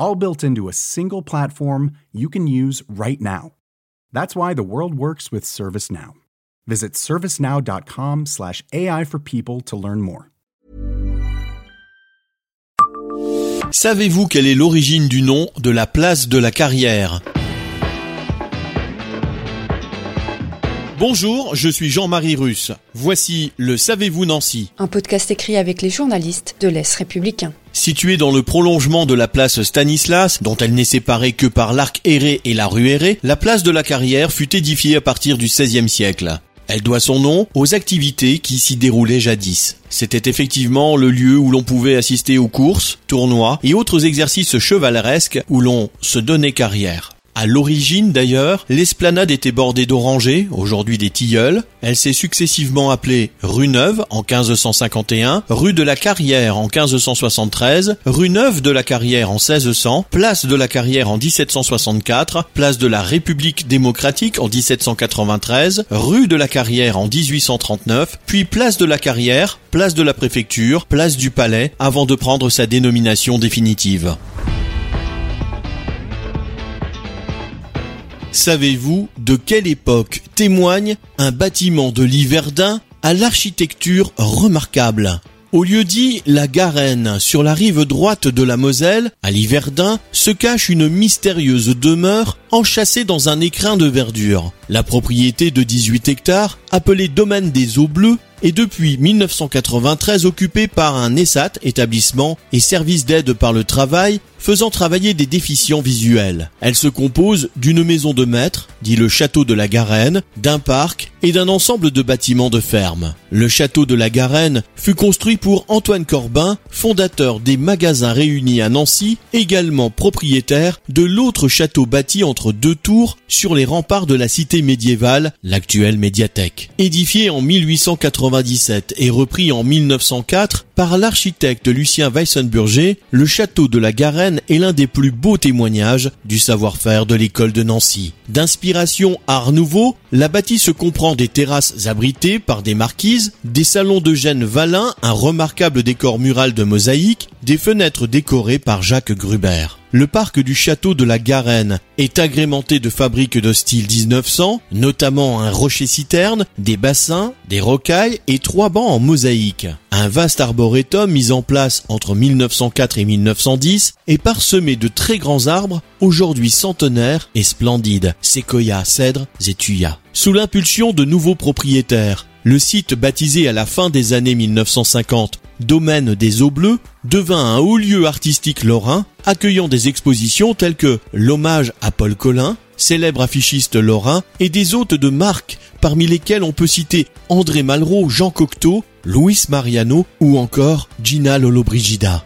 all built into a single platform you can use right now. That's why the world works with ServiceNow. Visit servicenow.com/slash AI for people to learn more. Savez-vous quelle est l'origine du nom de la place de la carrière Bonjour, je suis Jean-Marie Russe. Voici le Savez-vous Nancy Un podcast écrit avec les journalistes de l'Est républicain. Située dans le prolongement de la place Stanislas, dont elle n'est séparée que par l'arc erré et la rue errée, la place de la Carrière fut édifiée à partir du XVIe siècle. Elle doit son nom aux activités qui s'y déroulaient jadis. C'était effectivement le lieu où l'on pouvait assister aux courses, tournois et autres exercices chevaleresques où l'on se donnait carrière. À l'origine d'ailleurs, l'esplanade était bordée d'orangers, aujourd'hui des tilleuls. Elle s'est successivement appelée rue Neuve en 1551, rue de la Carrière en 1573, rue Neuve de la Carrière en 1600, place de la Carrière en 1764, place de la République démocratique en 1793, rue de la Carrière en 1839, puis place de la Carrière, place de la préfecture, place du Palais, avant de prendre sa dénomination définitive. Savez-vous de quelle époque témoigne un bâtiment de Liverdun à l'architecture remarquable? Au lieu dit La Garenne, sur la rive droite de la Moselle, à Liverdun, se cache une mystérieuse demeure enchâssée dans un écrin de verdure. La propriété de 18 hectares, appelée Domaine des Eaux Bleues, est depuis 1993 occupée par un ESAT, établissement et service d'aide par le travail, faisant travailler des déficients visuels. Elle se compose d'une maison de maître, dit le château de la Garenne, d'un parc et d'un ensemble de bâtiments de ferme. Le château de la Garenne fut construit pour Antoine Corbin, fondateur des magasins réunis à Nancy, également propriétaire de l'autre château bâti entre deux tours sur les remparts de la cité médiévale, l'actuelle médiathèque. Édifié en 1897 et repris en 1904 par l'architecte Lucien Weissenburger, le château de la Garenne est l'un des plus beaux témoignages du savoir-faire de l'école de Nancy. D'inspiration art nouveau, la bâtisse se comprend des terrasses abritées par des marquises, des salons de Gênes Valin, un remarquable décor mural de mosaïque, des fenêtres décorées par Jacques Gruber. Le parc du château de la Garenne est agrémenté de fabriques de style 1900, notamment un rocher-citerne, des bassins, des rocailles et trois bancs en mosaïque. Un vaste arboretum mis en place entre 1904 et 1910 est parsemé de très grands arbres, aujourd'hui centenaires et splendides, séquoias, cèdres et tuyas. Sous l'impulsion de nouveaux propriétaires, le site baptisé à la fin des années 1950 Domaine des Eaux Bleues devint un haut lieu artistique lorrain accueillant des expositions telles que l'hommage à Paul Collin, célèbre affichiste lorrain, et des hôtes de marque parmi lesquels on peut citer André Malraux, Jean Cocteau, Luis Mariano ou encore Gina Lollobrigida.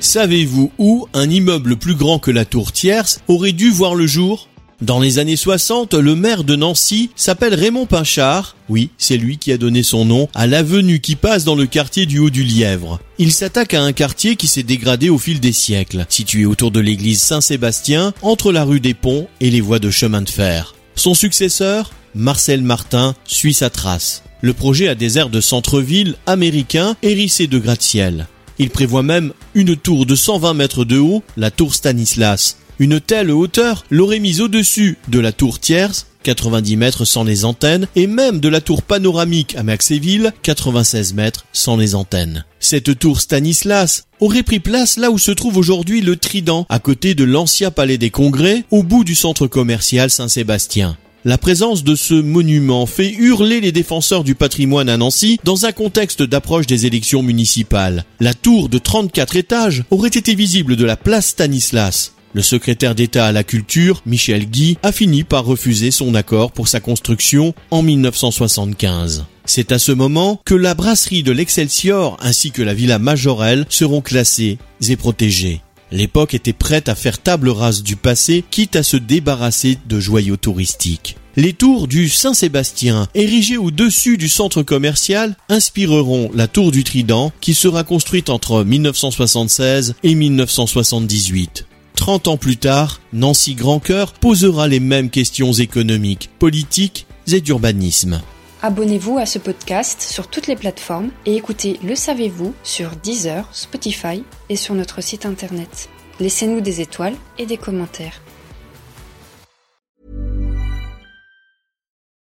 Savez-vous où un immeuble plus grand que la tour Tierce aurait dû voir le jour? Dans les années 60, le maire de Nancy s'appelle Raymond Pinchard. Oui, c'est lui qui a donné son nom à l'avenue qui passe dans le quartier du Haut du Lièvre. Il s'attaque à un quartier qui s'est dégradé au fil des siècles, situé autour de l'église Saint-Sébastien, entre la rue des Ponts et les voies de chemin de fer. Son successeur, Marcel Martin, suit sa trace. Le projet a des airs de centre-ville américain hérissé de gratte-ciel. Il prévoit même une tour de 120 mètres de haut, la tour Stanislas, une telle hauteur l'aurait mise au-dessus de la tour tierce, 90 mètres sans les antennes, et même de la tour panoramique à Maxéville, 96 mètres sans les antennes. Cette tour Stanislas aurait pris place là où se trouve aujourd'hui le Trident, à côté de l'ancien palais des congrès, au bout du centre commercial Saint-Sébastien. La présence de ce monument fait hurler les défenseurs du patrimoine à Nancy dans un contexte d'approche des élections municipales. La tour de 34 étages aurait été visible de la place Stanislas. Le secrétaire d'État à la culture, Michel Guy, a fini par refuser son accord pour sa construction en 1975. C'est à ce moment que la brasserie de l'Excelsior ainsi que la villa Majorelle seront classées et protégées. L'époque était prête à faire table rase du passé, quitte à se débarrasser de joyaux touristiques. Les tours du Saint-Sébastien, érigées au-dessus du centre commercial, inspireront la tour du Trident, qui sera construite entre 1976 et 1978. 30 ans plus tard, Nancy Grandcoeur posera les mêmes questions économiques, politiques et d'urbanisme. Abonnez-vous à ce podcast sur toutes les plateformes et écoutez Le Savez-vous sur Deezer, Spotify et sur notre site internet. Laissez-nous des étoiles et des commentaires.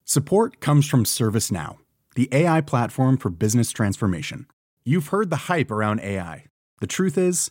Support comes from ServiceNow, the AI platform for business transformation. You've heard the hype around AI. The truth is,